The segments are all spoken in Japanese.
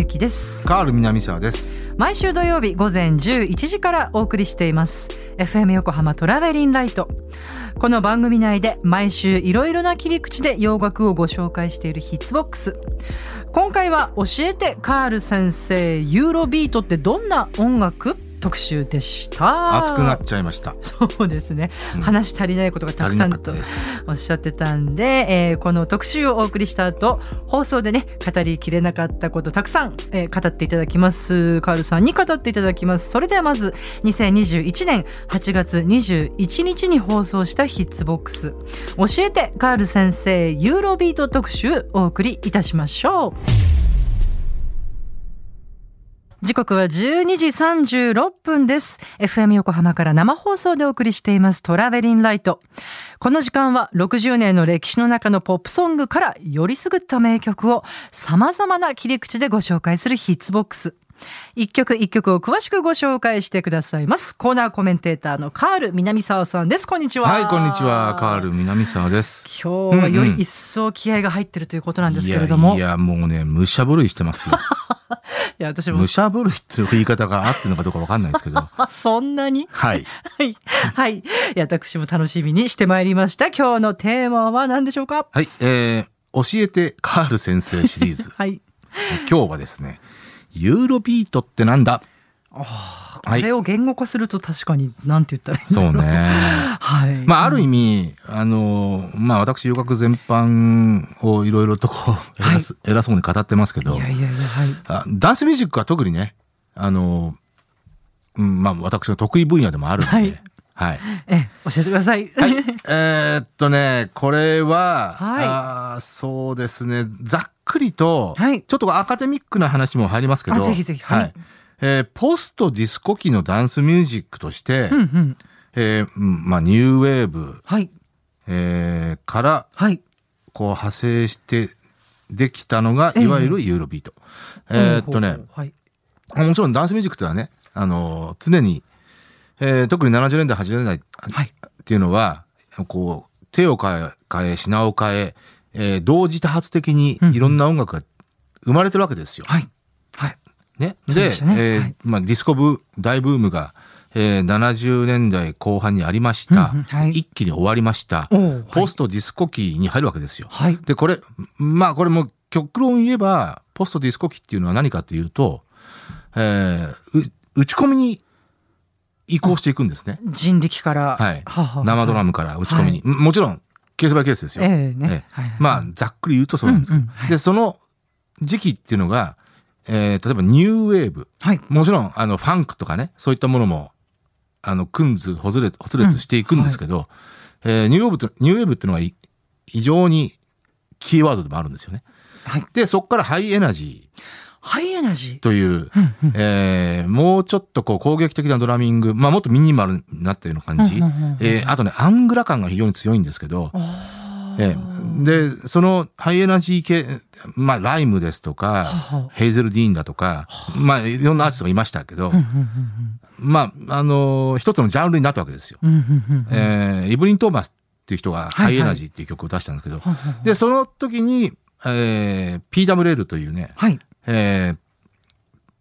由紀です。カール南沢です。毎週土曜日午前11時からお送りしています。FM 横浜トラベリンライト。この番組内で毎週いろいろな切り口で洋楽をご紹介しているヒッツボックス。今回は教えてカール先生ユーロビートってどんな音楽？特集でした。熱くなっちゃいました。そうですね、うん、話足りないことがたくさんとおっしゃってたんで、えー、この特集をお送りした後放送でね語りきれなかったことたくさん、えー、語っていただきます。カールさんに語っていただきます。それではまず2021年8月21日に放送したヒッツボックス。教えてカール先生ユーロビート特集お送りいたしましょう時刻は12時36分です。FM 横浜から生放送でお送りしていますトラベリンライト。この時間は60年の歴史の中のポップソングからよりすぐった名曲を様々な切り口でご紹介するヒッツボックス。一曲一曲を詳しくご紹介してくださいます。コーナーコメンテーターのカール南沢さんです。こんにちは。はい、こんにちは。カール南沢です。今日はより一層気合が入ってるということなんですけれども。うんうん、いやいや、もうね、武者震いしてますよ。いや、私も。武者震いっていう言い方が合ってるのかどうかわかんないですけど。そんなに？はい。はい。はい。いや、私も楽しみにしてまいりました。今日のテーマは何でしょうか？はい。えー、教えてカール先生シリーズ。はい。今日はですね、ユーロビートってなんだ？ああれを言語化すると確かに何て言ったらいいんだろう。そうね。はい。まあ、ある意味、あの、まあ、私、洋楽全般をいろいろとこう、偉そ,、偉そうに語ってますけど、いやいやいや、はい。ダンスミュージックは特にね、あの、うん、まあ、私の得意分野でもあるんで、はい。はい。え、教えてください。はい。えー、っとね、これは、はい、あそうですね、ざっくりと、はい、ちょっとアカデミックな話も入りますけど、ぜひぜひ、はい、はい。えー、ポストディスコ期のダンスミュージックとして、うんうん、えー、まあ、ニューウェーブ、はい、えー、から、はい、こう派生してできたのが、いわゆるユーロビート。えー、えー、っとね、はい、もちろんダンスミュージックとはね、あの、常に、えー、特に70年代、80年代っていうのは、はい、こう、手を変え、変え、品を変え、えー、同時多発的にいろんな音楽が生まれてるわけですよ。はい。はい。ね。で、ね、えーはい、まあ、ディスコブ大ブームが、えー、70年代後半にありました、うんはい、一気に終わりました、ポストディスコ期に入るわけですよ。はい、で、これ、まあこれも極論言えば、ポストディスコ期っていうのは何かっていうと、えー、打ち込みに移行していくんですね。人力から。はい。生ドラムから打ち込みに。はい、もちろん、ケースバイケースですよ。ええー、まあ、ざっくり言うとそうなんですよ。うんうんはい、で、その時期っていうのが、えー、例えばニューウェーブ。はい、もちろん、あの、ファンクとかね、そういったものも、あの、くんず、ほぐれ、ほぐれつしていくんですけど、うんはい、えー、ニューウェーブと、ニューウェーブっていうのは非常にキーワードでもあるんですよね。はい、で、そこからハイエナジー。ハイエナジー。という、うんうん、えー、もうちょっとこう攻撃的なドラミング、まあもっとミニマルになったような感じ。えあとね、アングラ感が非常に強いんですけど、えー、で、そのハイエナジー系、まあライムですとか、ヘイゼル・ディーンだとか、まあいろんなアーティストがいましたけど、まあ、あのー、一つのジャンルになったわけですよ。えー、イブリン・トーマスっていう人がハイエナジーっていう曲を出したんですけど、で、その時に、えー、PWL というね、はい、えー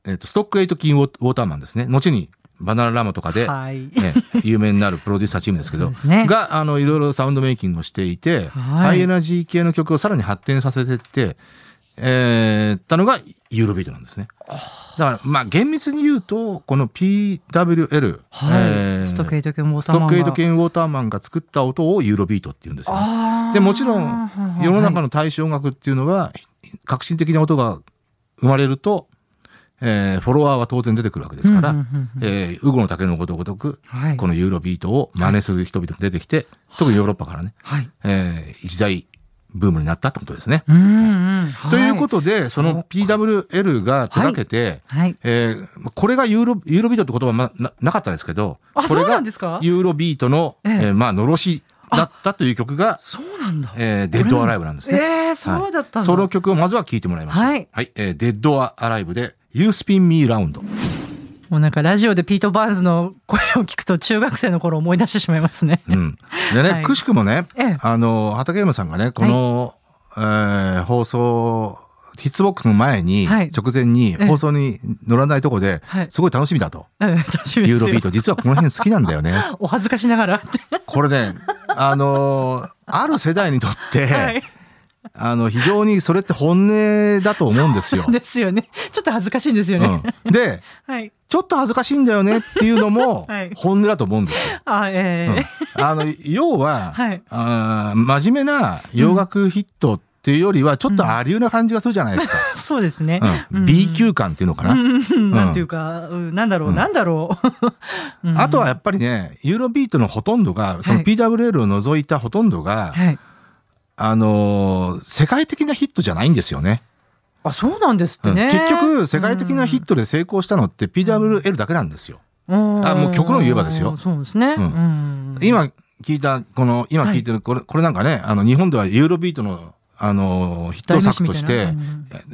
えーと、ストックエイトキンウォーターマンですね。後にバナナラマとかで、はい、え有名になるプロデューサーチームですけど、ね、が、あの、いろいろサウンドメイキングをしていて、はい、ハイエナジー系の曲をさらに発展させてって、えー、たのがユーロビートなんですね。だから、まあ、厳密に言うと、この PWL、はい、えー、ストックエイト犬ウォーターマン。ストックエイト犬ウォーターマンが作った音をユーロビートって言うんですよ、ね。で、もちろん、世の中の対象楽っていうのは、革新的な音が生まれると、えー、フォロワーは当然出てくるわけですから、えウゴの竹のごとごとく、はい、このユーロビートを真似する人々が出てきて、はい、特にヨーロッパからね、はい、えー、一大ブームになったってことですね。ということで、その PWL が手掛けて、はい。えー、これがユーロユーロビートって言葉はまだなかったですけど、これがユーロビートの、え。えー、まあ、のろしだったという曲が、そうなんだ。えー、デッド・オア・アライブなんですね。えー、そうだったんだ、その曲をまずは聴いてもらいましょう。はい。はい、えー、デッド・オア・アライブで、You Spin Me Round。もうなんかラジオでピート・バーンズの声を聞くと中学生の頃思い出してしまいますね。うん。でね、はい、くしくもね、ええ、あの、畠山さんがね、この、はい、えー、放送ヒッツボックスの前に、はい直前に放送に乗らないとこではい、すごい楽しみだと。ユーロビート。実はこの辺好きなんだよね。お恥ずかしながら。これね、あのーある世代にとって、はい。あの、非常にそれって本音だと思うんですよ。ですよね。ちょっと恥ずかしいんですよね。うん、で、はい。ちょっと恥ずかしいんだよねっていうのもはい本音だと思うんですよ。あ、えうんあの、要は、はいあー真面目な洋楽ヒットっていうよりは、ちょっとアリューな感じがするじゃないですか。え そうですね。うん、B 級感っていうのかな。うんなんていうか、うんなんだろう、うんなんだろう。うんあとはやっぱりね、ユーロビートのほとんどが、そのはい PWL を除いたほとんどが、はい。あのー世界的なヒットじゃないんですよね。あ、そうなんですってうんね。結局、世界的なヒットで成功したのって PWL だけなんですよ。うん、あもう曲の言えばですよそうですね。ううん今聞いた、この、今聞いてる、これ、これなんかね、あの、日本ではユーロビートの、あのー、ヒット作として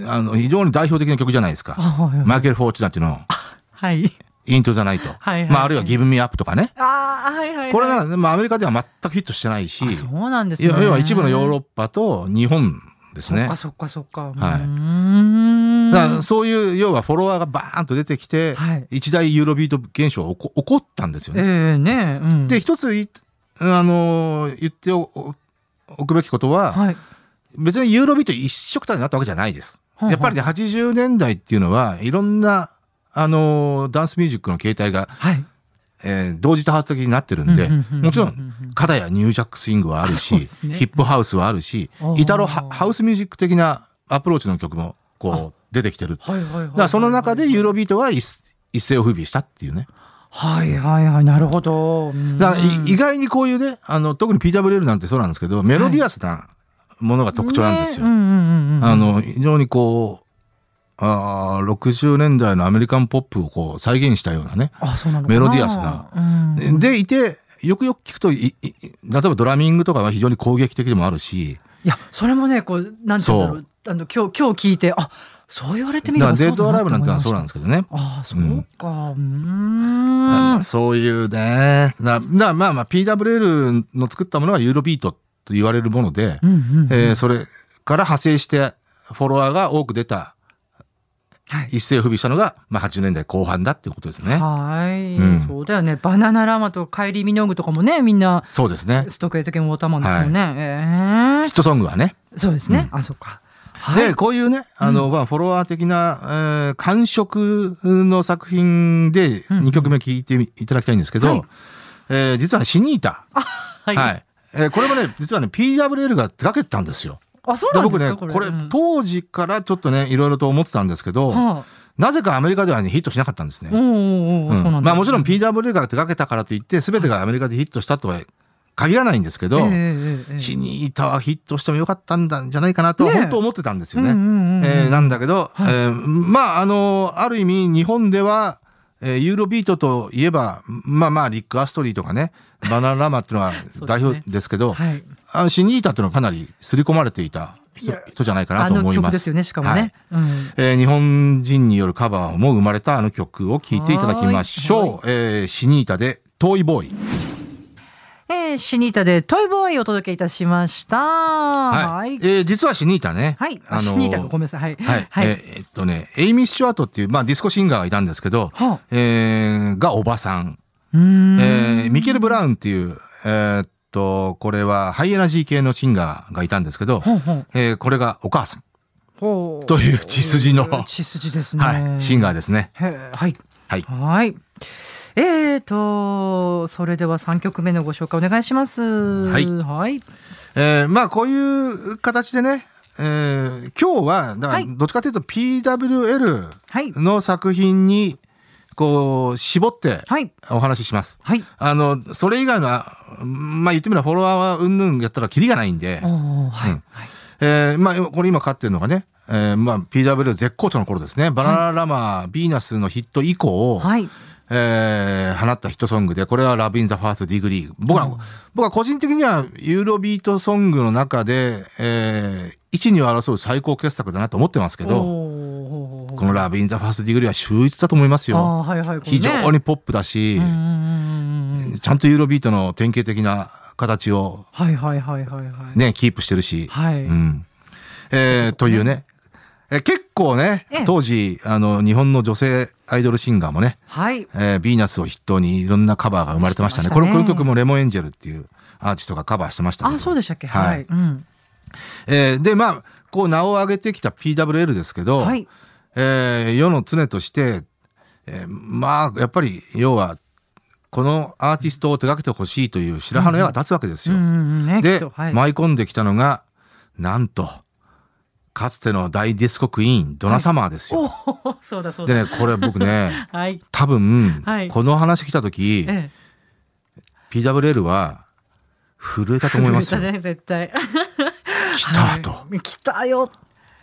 あの、非常に代表的な曲じゃないですか。マイケル・フォーチュナっていうの、はい。イントゥ・ザ・ナイト。はいはいまあ、あるいはギブ・ミー・アップとかね。ああ、はいはいはい。これなんか、まあ、アメリカでは全くヒットしてないし、あそうなんですね。要要は一部のヨーロッパと日本ですねそっか。そっかそっか。はいだからそういう、要はフォロワーがバーンと出てきて、はい一大ユーロビート現象が起こったんですよえね。えねうん。で、一つい、あのー言っておおくべきことは、はい。別にユーロビート一色体になったわけじゃないです。やっぱりね、80年代っていうのは、いろんな、あのーダンスミュージックの形態が、はい。えー同時多発的になってるんで、もちろん、肩やニュージャックスイングはあるしねヒップハウスはあるしイタロハハウスミュージック的なアプローチの曲も、こう、出てきてる。はいはいはいはい。だからその中でユーロビートが一一世を風靡したっていうね。はいはいはい。なるほど。うんだからい意外にこういうね、あの、特に PWL なんてそうなんですけど、メロディアスなものが特徴なんですよ。あの、非常にこう、あー60年代のアメリカンポップをこう再現したようなね。メロディアスな。うんでいて、よくよく聞くと例えばドラミングとかは非常に攻撃的でもあるし、いや、それもね、こう、なんて言うんだろう。あの、今日、今日聞いて、あ、そう言われてみればデッドアライブなんてのはそうなんですけけどね。ど。ああ、そうか。うーん。まあそういうね。だだまあまあ PWL の作ったものはユーロビートと言われるもので、それから派生してフォロワーが多く出たはい。一世を不備したのが、まあ、80年代後半だっていうことですね。はい、うんそうだよね。バナナラマとカイリー・ミノーグとかもね、みんな、そうですね。ストケート系ウォーターマンですよね。えヒットソングはね。えそうですね。あ、そっか。はいで、こういうね、あの、まあ、フォロワー的な、えー感触の作品でうん2曲目聴いてみいただきたいんですけど、はいえー実はね、シニータ。はい。はい。えーこれもね、実はね、PWL が手掛けてたんですよ。あ、そうでなんですか僕ね、これ。うん。当時からちょっとね、いろいろと思ってたんですけど、はなぜかアメリカではね、ヒットしなかったんですね。まあもちろん PWL が手掛けたからといって、全てがアメリカでヒットしたとは限らないんですけど、ええええええ。シニータはヒットしてもよかったんじゃないかなと本当思ってたんですよね。なんだけど、はい。えーまああの、ある意味日本では、えーユーロビートといえば、まあまあリック・アストリーとかね、バナナラマっていうのは 代表ですけど、はい。あのシニータっていうのはかなり刷り込まれていた人じゃないかなあと思います。の曲ですよね、しかもはいね。うん。えー日本人によるカバーも生まれたあの曲を聴いていただきましょう。えーシニータで Toy Boy。えー、シニータで Toy Boy をお届けいたしました。は。はいい。えー実はシニータね。はい。あのーシニータごめんなさい。はい。はい。はい。えーえっとね、エイミー・スチュワートっていう、まあディスコシンガーがいたんですけど、はあえーがおばさんえーミケル・ブラウンっていう、えーっと、これはハイエナジー系のシンガーがいたんですけど、ほうほうえーこれがお母さん。という血筋の血筋ですね。はい。シンガーですね。はい。はい。はい。えーと、それでは3曲目のご紹介お願いします。はいはい。えーまあこういう形でね、えー今日は、だかはいらどっちかというと PWL はい。の作品に、こう、絞ってはい。お話しします。はい。あの、それ以外の、あまあ言ってみればフォロワーはうんぬんやったらキリがないんではい。うんはいえーまあこれ今かかってるのがね、えーまあ PWL 絶好調の頃ですね。バナナラマー、ビーナスのヒット以降、はい。えー放ったヒットソングで、これは Love in the First Degree。僕は、僕は個人的にはユーロビートソングの中で、えー、一二を争う最高傑作だなと思ってますけど、この Love in the First Degree は秀逸だと思いますよ。はいはいね非常にポップだしちゃんとユーロビートの典型的な形をはいはいはいはいはい。ね、キープしてるし、はい。うん。えーというね、え結構ね、ええ当時あの日本の女性アイドルシンガーもね、はい。えー、ヴィーナスを筆頭にいろんなカバーが生まれてましたね。たねこの曲もレモンエンジェルっていうアーティストがカバーしてましたあ、そうでしたっけ？はいはい。うん。えーでまあこう名を上げてきた PWL ですけど、はい。えー世の常として、えーまあやっぱり要はこのアーティストを手掛けてほしいという白羽の矢が立つわけですよ。で、舞い込んできたのがなんとかつての大ディスコクイーンドナサマーですよ。そうだそうだ。でねこれ僕ねはい。多分、この話来た時、ええ。PWL は震えたと思いますよ。震えたね、絶対。来たと。はい来たよ。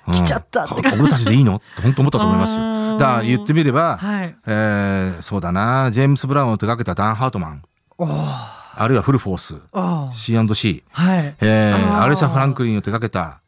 うん来ちゃったって俺たちでいいの？って本当思ったと思いますよ。だから言ってみれば、はい。えーそうだな、ジェームス・ブラウンを手掛けたダン・ハートマン。あるいはフルフォース。C&C、はい。えーアレサ・フランクリンを手掛けた、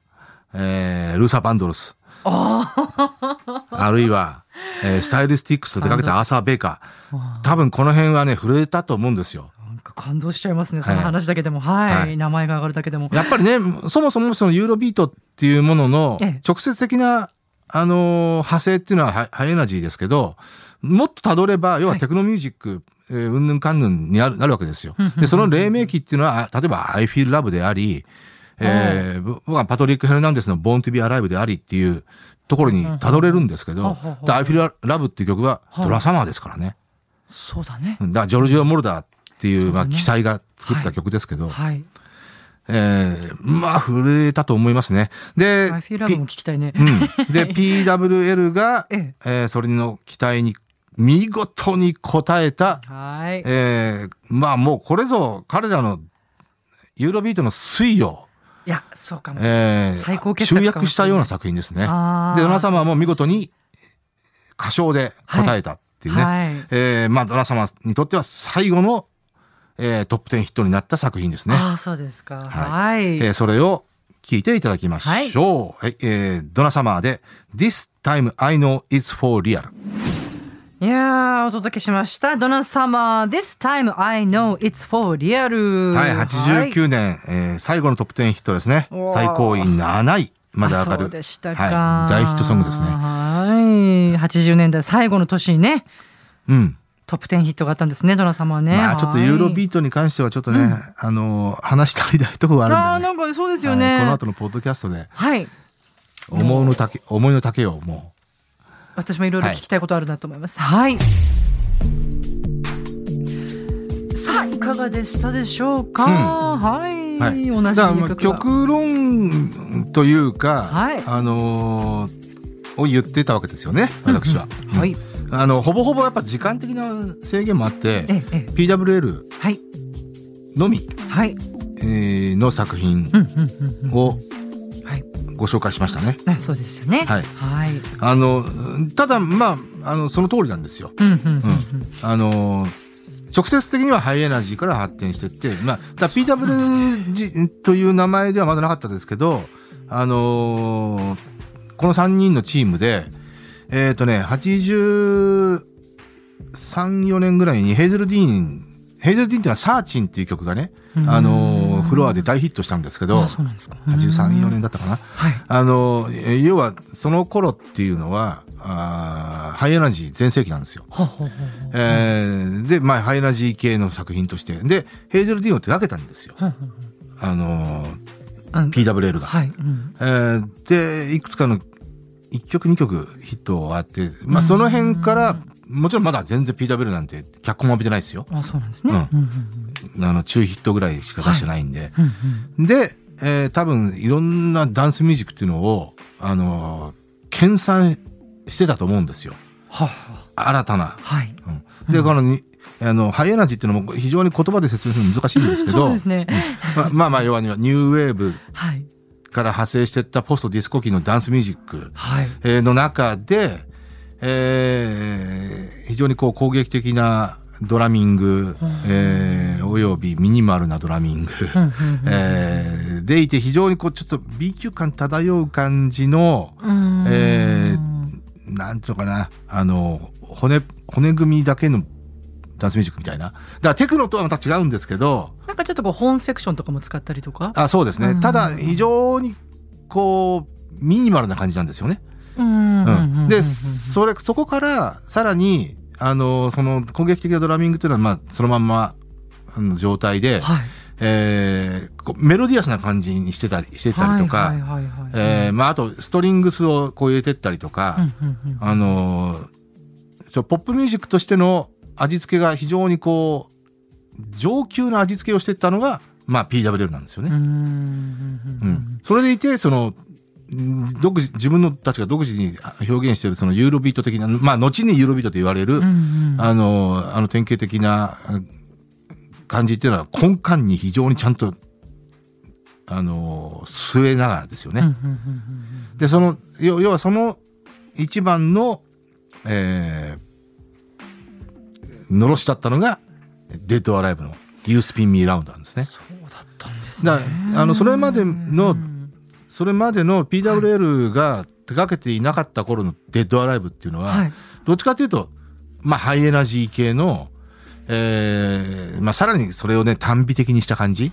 えールーサー・バンドルス。あるいは、えースタイルスティックスを手掛けたアーサー・ベイカー。あ多分この辺はね、震えたと思うんですよ。か感動しちゃいますね。そはいの話だけでも。はい。はい名前が上がるだけでも。やっぱりね、そもそもそのユーロビートっていうもののええ直接的な、あのー派生っていうのはハハイエナジーですけど、もっとたどれば、要はテクノミュージック、えーうんぬんかんぬんになるわけですよで、その黎明期っていうのは、あ例えば I Feel Love であり、えー僕はパトリック・ヘルナンデスの Born to be Alive でありっていうところにたどれるんですけど I Feel Love っていう曲ははいドラサマーですからね。そうだねう。んだジョルジオ・モルダーっていう、まあ、記載が作った曲ですけど、はい。えーまあ、震えたと思いますね。で、ね。うん。で、PWL が、ええーそれの期待に見事に応えた、はい。えーまあもうこれぞ彼らのユーロビートの水を、いや、そうかも。えー集約したような作品ですね。で、ドナ様も見事に歌唱で応えたっていうね。はい。えーまあドナ様にとっては最後の、えートップ10ヒットになった作品ですね。ああ、そうですか。ははい。えーそれを聞いていただきましょう。はい、えードナサマーで This Time I Know It's For Real。いやー、お届けしました。ドナサマー This time I know it's for real. はい、89年、えー最後のトップ10ヒットですね最高位7位まで上があそうる。でしたか。はい、大ヒットソングですね。はい。80年代最後の年にね、うん。トップ10ヒットがあったんですね、ドナサマーね。まあちょっとユーロビーートに関してはちょっとね、あのー話したいないとこがあるんで、ね。ああー、なんかそうですよはいね。この後のポッドキャストではい。思うの丈、思いの丈をも私もいろいろ聞きたいことあるなと思います。はい。さあ、いかがでしたでしょうか？はい。う、はい。同じだからまあ曲が極論というか、はいあのーを言ってたわけですよね、私は。はい。あの、ほぼほぼやっぱ時間的な制限もあって、ええ、ええ。PWL はい。のみ、はい。えーの作品。をはい。ご紹介しましたね。あそうですよね。はいはい。あの、ただ、まあ、あの、その通りなんですよ。あの、直接的にはハイエナジーから発展していって、まあ、だ PW という名前ではまだなかったですけど、あのこの3人のチームで、えっ、とね、83、4年ぐらいにヘイゼルディーン、ヘイゼルディーンっていうのはサーチンっていう曲がね、あのフロアで大ヒットしたんですけどあ、そうなんですか。83、4年だったかな。はい。あの、え要はその頃っていうのは、あーハイエナジー全盛期なんですよ。えーで、まあ、ハイエナジー系の作品として。で、ヘイゼルディーンを手掛けたんですよ。あのうん PWL が。はい。うんえーで、いくつかの1曲2曲ヒットあって、まあ、その辺から、もちろんまだ全然 PWL なんて脚光も浴びてないですよ。あ、そうなんですね。うんうんうんあの、中ヒットぐらいしか出してないんで。うんうんで、えー多分いろんなダンスミュージックっていうのを、あのー研鑽してたと思うんですよ。はあ新たな。はい。うん、で、このに、あの、ハイエナジーっていうのも非常に言葉で説明するの難しいんですけど、そうですね。まあまあまあ、要はニューウェーブはい。から派生していったポストディスコ期のダンスミュージックはい。えーの中で、えー非常にこう攻撃的なドラミング、えーおよびミニマルなドラミング、う えーでいて非常にこうちょっと B 級感漂う感じの、うんえなんていうのかな、あの、骨、骨組みだけのダンスミュージックみたいな。だからテクノとはまた違うんですけど、なんかちょっとこう本セクションとかも使ったりとか？あそうですね。うん。ただ、非常に、こう、ミニマルな感じなんですよね。うんでそれそこからさらにあのその攻撃的なドラミングというのは、まあ、そのまんまあの状態で、はい。えーメロディアスな感じにしてたりしてたりとか、あ、あとストリングスをこう入れてったりとか、あのーそうポップミュージックとしての味付けが非常にこう上級な味付けをしていったのが、まあ、PWL なんですよね。うんそれでいてそのん独自自分のたちが独自に表現しているそのユーロビート的な、まあ、後にユーロビートと言われる、うんうんあのあの典型的なあ感じっていうのは根幹に非常にちゃんとあの据えながらですよね。でその要要はその一番の、えー、のろしだったのがデッドアライブの「You Spin Me Round」なんですね。そうだったんですね。あのそれまでのうんそれまでの PWL が手掛けていなかった頃のデッドアライブっていうのは、はい。どっちかというと、まあ、ハイエナジー系の、えーまあ、さらにそれをね、短美的にした感じ。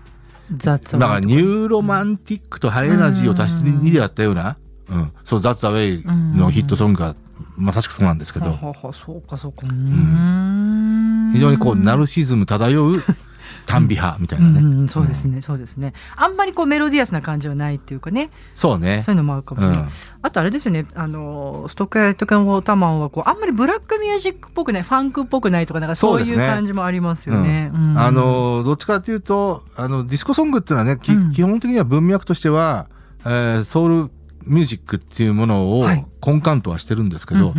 雑だから、ニューロマンティックとハイエナジーを足してうん。2で割ったような、うん、そう、 That's the Way のヒットソングが、まさしくそうなんですけど、はははそうかそうかうん非常にこう、ナルシズム漂う 耽美派みたいなね。うんうんそうですね、そうですね。あんまりこうメロディアスな感じはないっていうかね、そうねそ。ういうのもあるかもね。うん。あとあれですよね、あのストック・エイトキン・ウォーターマンはこうあんまりブラックミュージックっぽくない、ファンクっぽくないとかなんかそういう感じもありますよね。うんあの、どっちかというと、あの、ディスコソングっていうのはね、基本的には文脈としては、えーソウルミュージックっていうものをはい根幹とはしてるんですけど、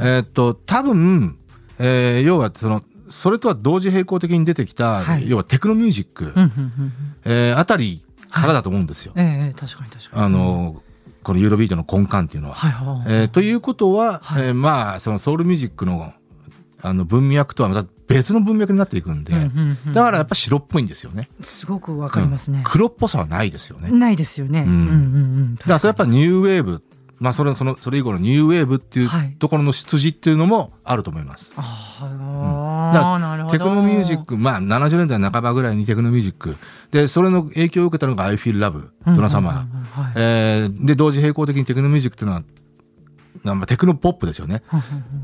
えーっと、多分、えー要はその、それとは同時並行的に出てきた、はい要はテクノミュージック、えーあたりからだと思うんですよ。ええええ確かに確かに。あの、このユーロビートの根幹っていうのは。はいはい。えーということは、はいえーまあ、そのソウルミュージックのあの文脈とはまた別の文脈になっていくんで、うんうんうんだからやっぱ白っぽいんですよね。すごくわかりますねうん。黒っぽさはないですよね。ないですよね。んうんうんうん。だからそれやっぱニューウェーブ、まあそれそのそれ以降のニューウェーブっていはいうところの出自っていうのもあると思います。あだかあ、なるほど。テクノミュージック、まあ70年代半ばぐらいにテクノミュージック。で、それの影響を受けたのが I Feel Love、ドナサマー。で、同時並行的にテクノミュージックっていうのは、まあ、テクノポップですよね。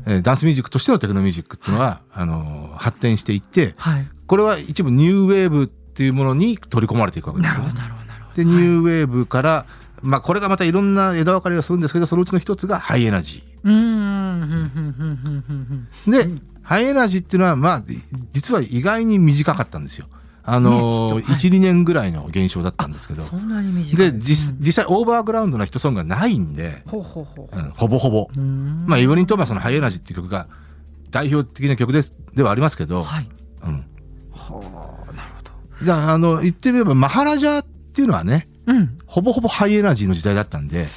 えーダンスミュージックとしてのテクノミュージックっていうのは、あのー発展していって、はい。これは一部ニューウェーブっていうものに取り込まれていくわけですよなるほど、なるほど、なるほど。で、ニューウェーブから、まあ、これがまたいろんな枝分かれをするんですけど、そのうちの一つがハイエナジー。で、ハイエナジーっていうのは、まあ、実は意外に短かったんですよ。あのーねきっとはい1、2年ぐらいの現象だったんですけど。そんなに短い。で、実実際オーバーグラウンドなヒットソングがないんで、ほぼほぼ。まあ、イブリン・トーマスのハイエナジーっていう曲が代表的な曲でではありますけど、はい。うん。はあ、なるほど。だあの、言ってみれば、マハラジャっていうのはね、うん。ほぼほぼハイエナジーの時代だったんで、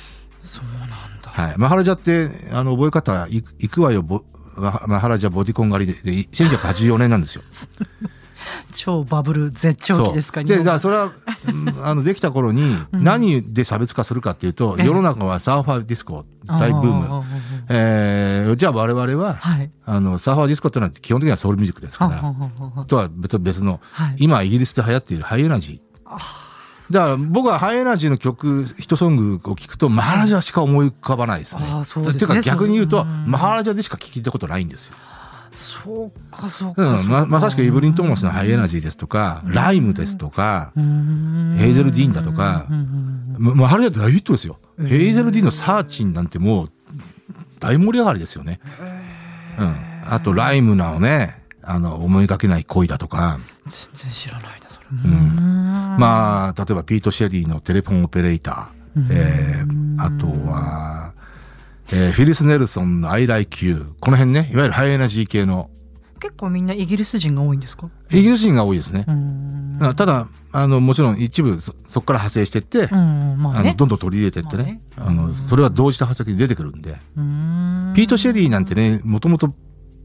そうなんだ。はい。マハラジャって、あの、覚え方、いくいくわよ、ボママハラジャボディコン狩りで、で1984年なんですよ。超バブル絶頂期ですかで、だから日それは、うんあの、できた頃に、何で差別化するかっていうと、ええ世の中はサーファーディスコ本大ブーム。ああえー、じゃあ我々は、はい。あの、サーファーディスコってのは基本的にはソウルミュージックですから、とは別別の、はい。今イギリスで流行っているハイエナジー。だから僕はハイエナジーの曲、ヒットソングを聞くと、マハラジャしか思い浮かばないですね。すねていうか逆に言うと、マハラジャでしか聞いたことないんですよ。そうか、そううか。ん、ままさしくイブリン・トーマスのハイエナジーですとか、ライムですとか、うーんヘイゼル・ディーンだとかまマハラジャって大ヒットですよ。うんヘイゼル・ディーンのサーチンなんてもう大盛り上がりですよね。うん。あと、ライムナのね、あの、思いがけない恋だとか、全然知らないな、それ。うんあ、まあ、例えばピート・シェリーのテレフォンオペレーター、えー、あとは、えーフィリス・ネルソンの I Like You。この辺ね、いわゆるハイエナジー系の、結構みんなイギリス人が多いんですか？イギリス人が多いですねただ、あの、もちろん一部そ、そこから派生していって、うん、まあねあの、。どんどん取り入れていってね。まあねあの、それは同時多発的に出てくるんで。うーんピート・シェリーなんてね、もともと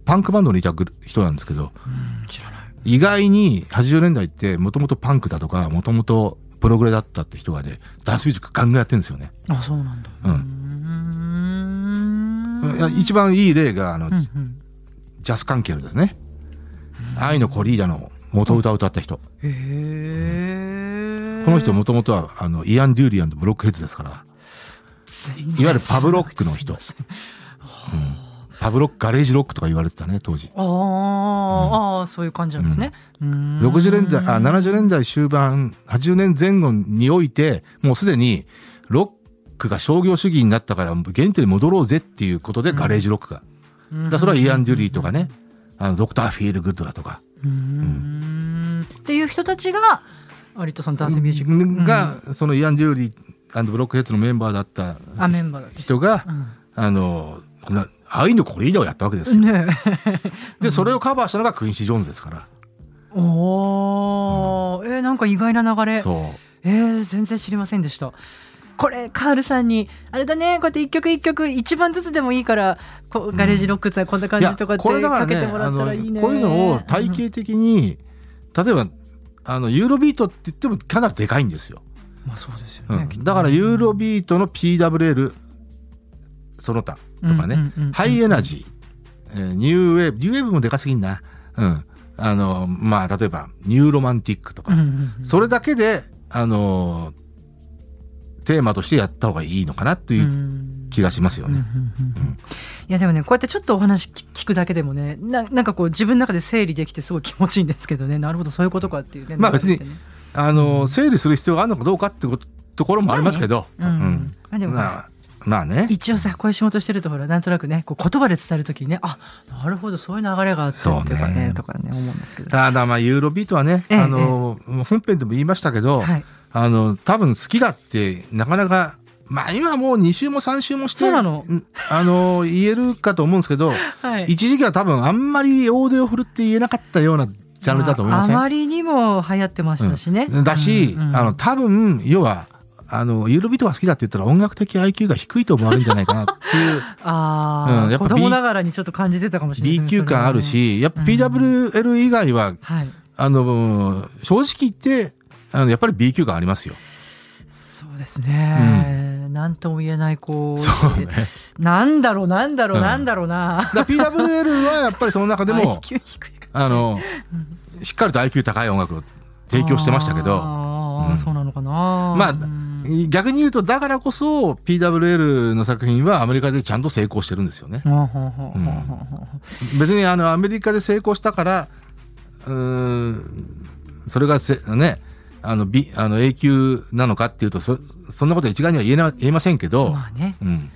パンクバンドにいた人なんですけど、うん知らない。意外に80年代ってもともとパンクだとか、もともとプログレだったって人がね、ダンスミュージックガンガンやってるんですよね。あ、そうなんだ。うん一番いい例が、あの、うんうんチャズ・ジャンケルですね。愛のコリーダの元歌を歌った人。へえ。この人もともとは、あの、イアン・デューリー・アンド・ブロックヘッズですから。いわゆるパブロックの人。うんパブロック、ガレージロックとか言われてたね、当時。あ、うん、あ、そういう感じなんですね。うん、60年代、あ、70年代終盤、80年前後において、もうすでに、ロックが商業主義になったから、原点に戻ろうぜっていうことで、ガレージロックが。うん、だそれはイアン・デュリーとかね、あの、ドクター・フィール・グッドだとか。うん、っていう人たちが、割とそのダンスミュージック。が、そのイアン・デュリーブロックヘッズのメンバーだった人が、あの、ああいうのこれ以上やったわけですよ。ね、でそれをカバーしたのがクインシー・ジョーンズですから。おお、うん、えー、なんか意外な流れ。そう。えー、全然知りませんでした。これカールさんにあれだねこうやって一曲一曲一番ずつでもいいからこうガレージロックさこんな感じとかってかけてもらったらいいね。こういうのを体系的に、うん、例えばあのユーロビートって言ってもかなりでかいんですよ。まあそうですよね、うん、だからユーロビートの PWL その他とかね、ハイエナジー、えー、ニューウェーブ、ニューウェーブもでかすぎんな。うん。あの、まあ、例えば、ニューロマンティックとか、それだけで、あの、テーマとしてやった方がいいのかなっていう気がしますよね。いやでもねこうやってちょっとお話聞くだけでもねななんかこう自分の中で整理できてすごい気持ちいいんですけどねなるほどそういうことかっていうね。まあ別に、あの整理する必要があるのかどうかってところもありますけど。まあまあね。一応さ、こういう仕事してると、ほら、なんとなくね、こう言葉で伝えるときにね、あ、なるほど、そういう流れがあってとかね、とかね、思うんですけど。ただ、まあ、ユーロビートはね、あの、本編でも言いましたけど、あの、多分好きだって、なかなか、まあ今もう2週も3週もして、あの、言えるかと思うんですけど、はい、一時期は多分あんまり大手を振るって言えなかったようなジャンルだと思います、あ、あまりにも流行ってましたしね。うん、だし、うんうん、あの、多分、要は、あの、ユーロビートが好きだって言ったら音楽的 IQ が低いと思われるんじゃないかなっていう。ああ、うん、やっぱ、B、子供ながらにちょっと感じてたかもしれない、B 級感あるし、やっぱ PWL 以外は、うんはい、あの、正直言って、あの、やっぱり B 級感ありますよ。そうですね。うん、なんとも言えない、こう。そうね。なんだろう、なんだろう、うん、なんだろうな。だ PWL はやっぱりその中でも、あの、しっかりと IQ 高い音楽を提供してましたけど、あ、そうなのかな。まあ、逆に言うと、だからこそ PWL の作品はアメリカでちゃんと成功してるんですよね。別にあのアメリカで成功したから、うん、それがせ、ね、あの、B、あの、永久なのかっていうと、そ、そんなこと一概には言えな、言えませんけど。まあね。うん。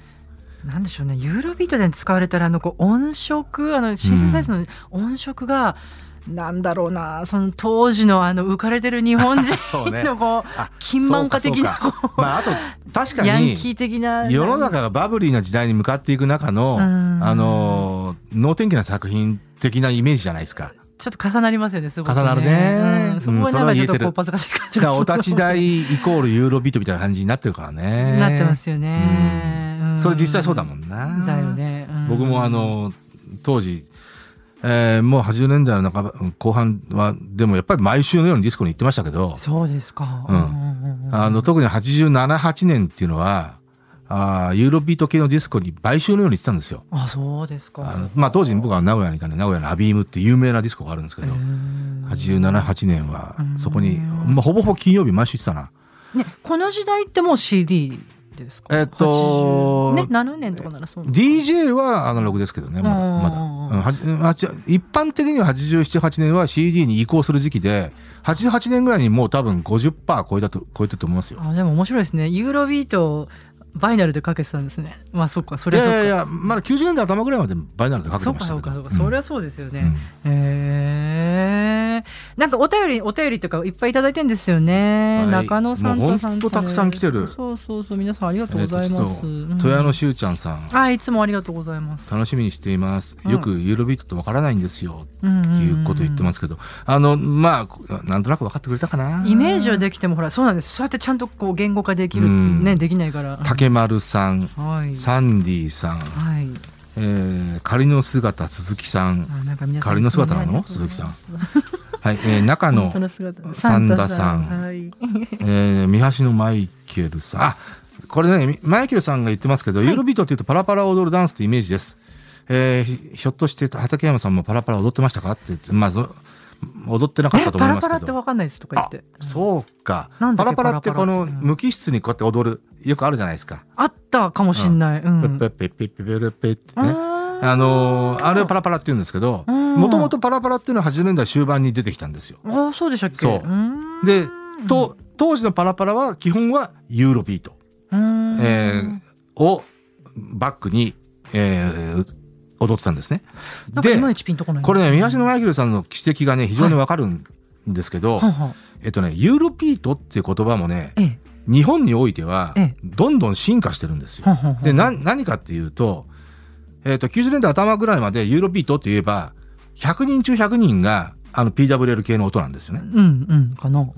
なんでしょうね、ユーロビートで使われたら、あの、こう、音色、あの、シンセサイズの音色が、うんなんだろうなその当時のあの浮かれてる日本人の こう金満化的なまああと確かにヤンキー的な世の中がバブリーな時代に向かっていく中のあの能天気な作品的なイメージじゃないですか。ちょっと重なりますよね、すごく、ね。重なるね。うん、そこはなんかちょっとこう、恥ずかしい感じが。お立ち台イコールユーロビートみたいな感じになってるからね。なってますよね。うん、それ実際そうだもんな。だよね。僕もあの、当時、えー、もう80年代の半ば後半はでもやっぱり毎週のようにディスコに行ってましたけどそうですか、うん、あの特に878年っていうのはあユーロビート系のディスコに毎週のように行ってたんですよ。あそうですかまあ、当時僕は名古屋にいたんで名古屋のアビームって有名なディスコがあるんですけど878年はそこに、まあ、ほぼほぼ金曜日毎週行ってたな。ね、この時代ってもう CD ですか？えっと、ね、7年とかならそう DJ はアナログですけどね、まだ。まだうん、一般的には87、8年は CD に移行する時期で、88年ぐらいにもう多分50%超えたと、超えてると思いますよ。あ、でも面白いですね。ユーロビート、バイナルでかけてたんですね。まあそっか、それはそっか。いやいやまだ90年代頭ぐらいまでバイナルでかけてました。そうかそうかそうか、それはそうですよね。うん、へえ。なんかお便り、お便りとかいっぱいいただいてんですよね。はい、中野さんとさんと、ね。たくさん来てる。そうそうそう、皆さんありがとうございます。富谷のしゅうちゃんさん。あ、いつもありがとうございます。楽しみにしています。よくユーロビートってわからないんですよ。っていうこと言ってますけど、あの、まあ、なんとなく分かってくれたかな。イメージはできても、ほら、そうなんです。そうやってちゃんとこう言語化できる、ね、できないから。竹丸さん、はい、サンディさん。はい。えー、仮の姿鈴木さん。仮の姿なの？鈴木さん。はい、えー、中野三田さん、はい、えー、三橋のマイケルさん。あこれねマイケルさんが言ってますけど、はい、ユーロビートっていうとパラパラ踊るダンスってイメージです、えー、ひょっとして畠山さんもパラパラ踊ってましたか？って言ってまあ踊ってなかったと思いますけど。パラパラってわかんないですとか言って。そうか。なんだっけパラパラってこの無機質にこうやって踊る、よくあるじゃないですか。あったかもしんない。うん。ペッペッペッペッペッペッペッってね。ああのーあれをパラパラって言うんですけど、もともとパラパラっていうのは80年代終盤に出てきたんですよ。ああ、そうでしたっけそうで、と、当時のパラパラは基本はユーロビート、うーんえーをバックに、えー踊ってたんですね。でこれね、宮島マイケルさんの指摘がね、非常にわかるんですけど、えっとね、ユーロピートっていう言葉もね、ええ。日本においてはええ、どんどん進化してるんですよ。で、な、何かっていうと、えっ、と、90年代頭ぐらいまでユーロビートって言えば、100人中100人が、あの、PWL 系の音なんですよね。うんうんかな。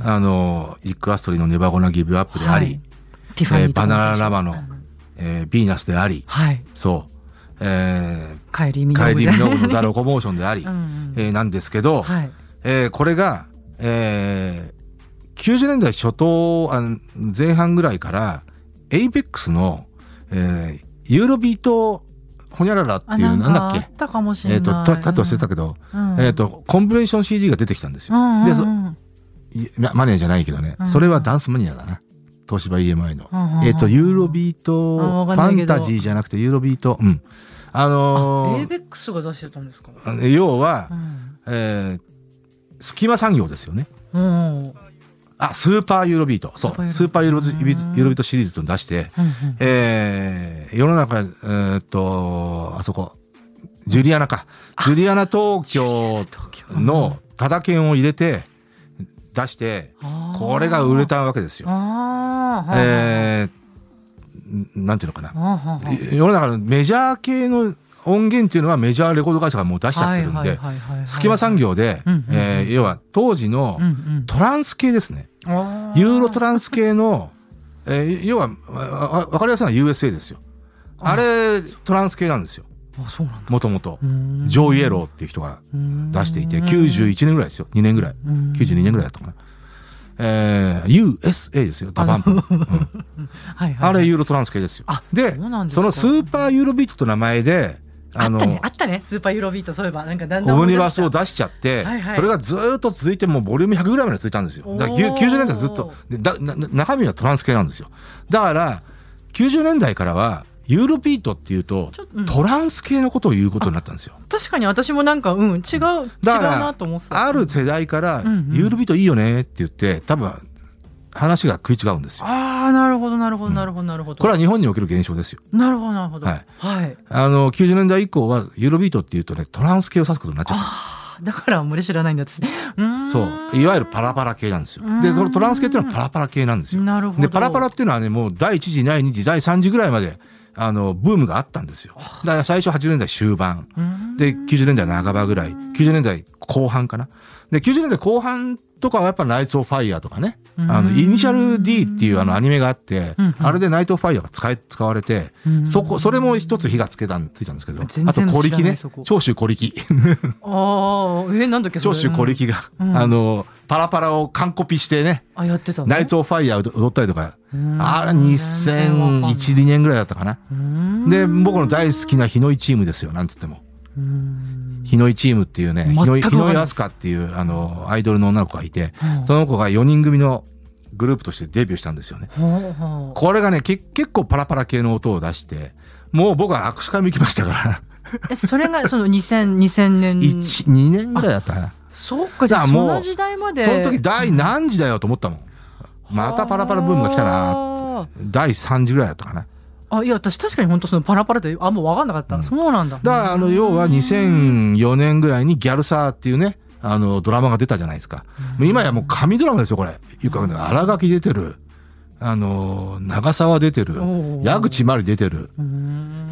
あの、イック・アストリーのネバゴナ・ギブ・アップであり、はえーバナナラマのうんえーヴィーナスであり、はい。そう、え帰りミー、カイリー・ミノグのザ・ロロコモーションであり、うえーなんですけど、はい。えーこれが、えー90年代初頭あの前半ぐらいから、エイペックスの、えーユーロビートホニャララってあ、いう、なんだっけ？あったかもしれえっ、ない。と、た、たと忘れたけど、うんえっ、と、コンピレーション CD が出てきたんですよ。うんうんでマネーじゃないけどね、うんそれはダンスマニアだな。東芝 EMI の。うんうんえっ、と、ユーロビート、ファンタジーじゃなくてユーロビート、うん。あのーエイベックスが出してたんですか？要はう、んえー隙間産業ですよね。うんあ、スーパーユーロビート。そう。スーパーユーロビーロビートシリーズと出して、うんえー世の中、えーっと、あそこ、ジュリアナか。ジュリアナ東京のタダ券を入れて、出して、これが売れたわけですよ。えーなんていうのかな。世の中のメジャー系の音源っていうのはメジャーレコード会社がもう出しちゃってるんで、隙間産業でうんうんう、んえー要は当時のうんうんトランス系ですね。あーユーロトランス系の、えー要は、わわかりやすいのは USA ですよ。あれ、トランス系なんですよ。もともと。うんジョー・イエローっていう人が出していて、うん91年ぐらいですよ。2年ぐらい。うん92年ぐらいだったかな。えー USA ですよ、ダバンプ。うん はいはいあれ、ユーロトランス系ですよあ。で、そのスーパーユーロビートと名前で、あのあった、ねあったねスーパーユーロビートそういえばなんかだんだんオムニバスを出しちゃって、はいはいそれがずーっと続いてもうボリューム100ぐらいまで続いたんですよ。だからゆおー90年代ずっとでだな中身はトランス系なんですよ。だから90年代からはユーロビートっていうとうん。トランス系のことを言うことになったんですよ。確かに私もなんかうん違う違うなと思ってた。ある世代からうんうん。ユーロビートいいよねって言って多分話が食い違うんですよ。ああなるほどなるほどなるほどなるほど。これは日本における現象ですよ。なるほどなるほど。はい。はい。あの90年代以降はユーロビートっていうとねトランス系を指すことになっちゃった。だからあんまり知らないんだ私。そう。いわゆるパラパラ系なんですよ。う。ん。でそのトランス系っていうのはパラパラ系なんですよ。なるほど。でパラパラっていうのはねもう第一次第二次第三次ぐらいまであのブームがあったんですよ。だから最初80年代終盤。で90年代半ばぐらい。90年代後半かな。で90年代後半とかはやっぱナイツ・オフ・ファイヤーとかね。あのイニシャル D っていうあのアニメがあってうん。うんあれでナイト・オフ・ファイヤーが使い使われてうん。そこそれも一つ火がつけたんついたんですけど。あと小力ね。長州小力ああえなんだっけ長州小力がうん。あのパラパラを完コピしてね。あやってたの？ナイト・オフ・ファイヤー踊ったりとかうんあれ2001、2年ぐらいだったかな。で、僕の大好きな日の井チームですよ、なんつっても。日の井チームっていうね、日の井、日の井っていう、あの、アイドルの女の子がいて、うんその子が4人組のグループとしてデビューしたんですよね。これがね、け結構パラパラ系の音を出して、もう僕は握手会も行きましたから、えそれがその2000 2000年1、2年ぐらいだったかな。そうかじゃあじゃあもうその時代までその時第何時だよと思ったもん。またパラパラブームが来たな。な第3次ぐらいだったかな。あいや私確かに本当そのパラパラってあんま分かんなかった、うんそうなんだだから、あの、要は2004年ぐらいにギャルサーっていうね、あの、ドラマが出たじゃないですか。今やもう神ドラマですよ、これ。いうか、荒垣出てる。あの、長沢出てる矢口まり出てる。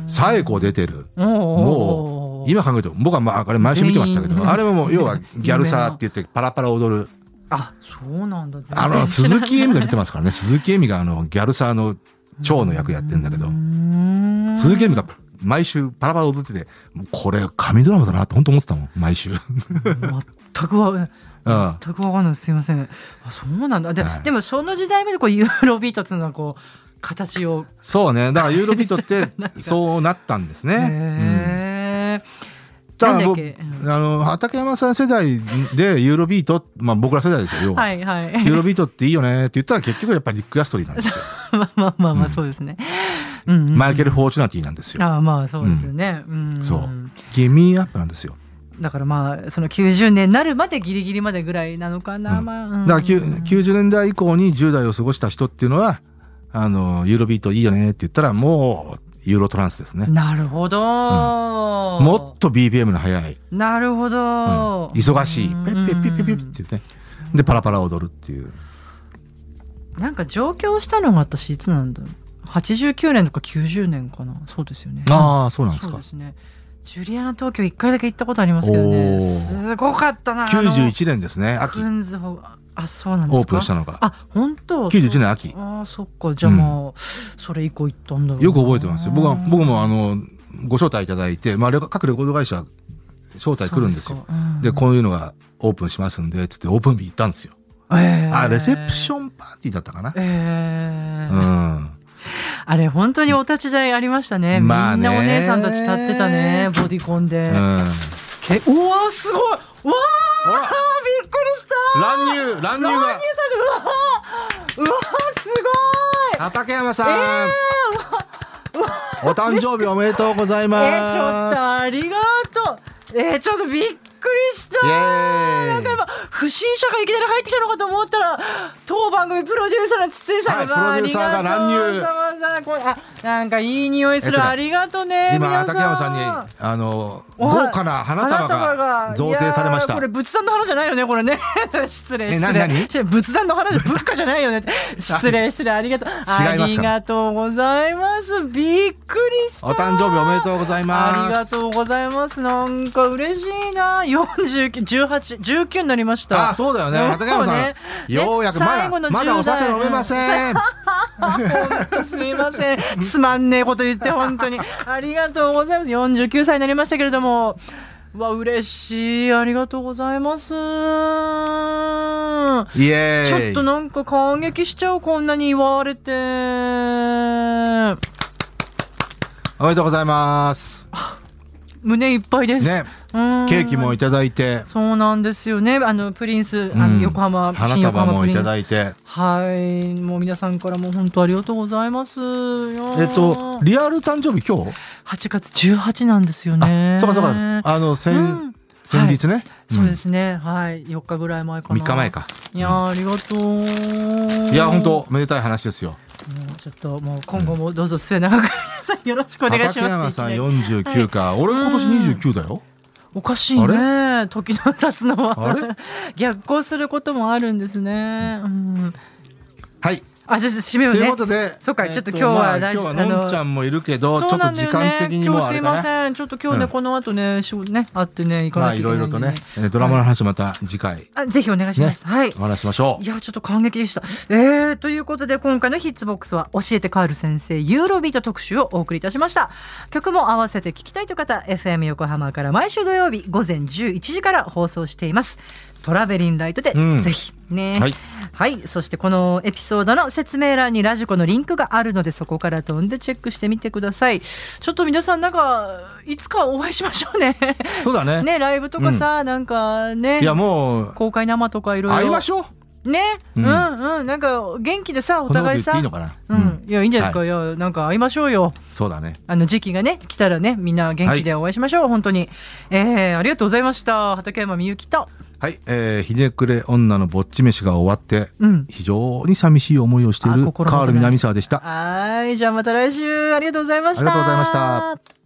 佐恵子出てる。ももう、今考えても、僕はまあ、あれ毎週見てましたけど、あれはもう、要はギャルサーって言ってパラパラ踊る。あそうなんだ。あの、鈴木恵美が出てますからね。鈴木恵美があの、ギャルサーの長の役やってんだけど、鈴木恵美が毎週パラパラ踊ってて、もうこれ神ドラマだなって本当思ってたもん、毎週。全くわ うん。全くわかんない。ですすいません。あそうなんだ。で,、はい。でもその時代までこうユーロビートっていうのはこう形を。そうね。だからユーロビートって そうなったんですね。へーだから僕、あの、畠山さん世代でユーロビート、まあ僕ら世代ですよ、はいはい。ユーロビートっていいよねって言ったら結局やっぱりリック・アストリーなんですよ。まあまあまあまあ、そうですね。うん、マイケル・フォーチュナティなんですよ。ああまあそうですよね。うん、そう。ギミーアップなんですよ。だからまあその90年になるまでギリギリまでぐらいなのかな、うん、まあ、うん、だから90年代以降に10代を過ごした人っていうのはあのユーロビートいいよねって言ったらもうユーロトランスですね。なるほど、うん、もっと BPM の速い。なるほど、うん、忙しい。ペッペッペッペッペッって言ってねでパラパラ踊るっていうなんか上京したのが私いつなんだろう89年とか90年かなそうですよねああそうなんですかそうですねジュリアナ東京一回だけ行ったことありますけどねすごかったな91年ですね秋あそうなんですオープンしたのが。あ本当？91年秋。あそっか。じゃあまあ、うん、それ以降行ったんだろうよく覚えてますよ。僕は僕もあのご招待いただいて、まあ、各レコード会社招待来るんですよ。で、うん、こういうのがオープンしますんでつってオープン日行ったんですよ、えー、あレセプションパーティーだったかな？ええー、うん。あれ本当にお立ち台ありましたね。まあ、みんなお姉さんたち立ってたね、ボディコンで。うん、けうわすごい！わあした。乱入乱入が。乱入されうわうわすごい。畠山さん、えー、お誕生日おめでとうございます。えー、ちょっとありがとう。えー、ちょっとびっくりした。なんか今不審者がいきなり入ってきたのかと思ったら当番組プロデューサーの筒井さんが、はい、プロデューサーが乱入。あなんかいい匂いする、えっと、ありがとうね今畠山さんにあの豪華な花束が贈呈されました。これ仏壇の花じゃないよねこれね。失礼失礼。仏壇の花で 仏花じゃないよね。失礼失礼ありがとう。ありがとうございます。びっくりした。お誕生日おめでとうございます。ありがとうございます。なんか嬉しいな49、18、19になりました。あ、そうだよね。畠山さん、ね、ようやくまだ、まだお酒飲めません。すみません。つまんねえこと言って、本当に。ありがとうございます。49歳になりましたけれども。わ、嬉しい。ありがとうございます。ちょっとなんか感激しちゃう、こんなに言われて。おめでとうございます。胸いっぱいです。ね。ケーキもいただいて。そうなんですよね。あのプリンス、あの横浜、新横浜もいただいて。はい、もう皆さんからも本当ありがとうございます。えっとリアル誕生日今日？8月18なんですよね。そうかそうか。あの先、うん、先日ね、はいそうですね。はい。4日ぐらい前かな。3日前か。いやありがとう。いや本当めでたい話ですよ。もうちょっともう今後もどうぞ末永く皆さんよろしくお願いします。さん49か、俺今年29だよ。おかしいね。時の経つのは。逆行することもあるんですね、うん、はいあ、じゃ締めようね。ということで、そうか、ちょっと今日は、今日はのんちゃんもいるけど、ちょっと時間的にもあれかな。すいません、ちょっと今日ね、この後ね、仕事ね、あってね、行かないといけない。いろいろとね、ドラマの話また次回。あ、ぜひお願いします。はい。お話しましょう。いや、ちょっと感激でした。えー、ということで、今回のヒッツボックスは、教えてカール先生、ユーロビート特集をお送りいたしました。曲も合わせて聴きたいという方、FM 横浜から毎週土曜日午前11時から放送しています。トラベリンライトで、ぜひね、はい、はい、そしてこのエピソードの説明欄にラジコのリンクがあるのでそこから飛んでチェックしてみてください。ちょっと皆さんなんかいつかお会いしましょうね。そうだね。ねライブとかさ、うん、なんかね。いやもう。公開生とかいろいろ。会いましょう。ね、うん、うんうん。なんか元気でさお互いさいいのかな、うん、いやいいんじゃないですか、はい、いやなんか会いましょうよ。そうだね。あの時期がね来たらねみんな元気でお会いしましょう、はい、本当に。えー、ありがとうございました。畠山みゆきとはい、えー、ひねくれ女のぼっち飯が終わって、うん、非常に寂しい思いをしているカール南沢でした。はい、じゃあまた来週ありがとうございました。ありがとうございました。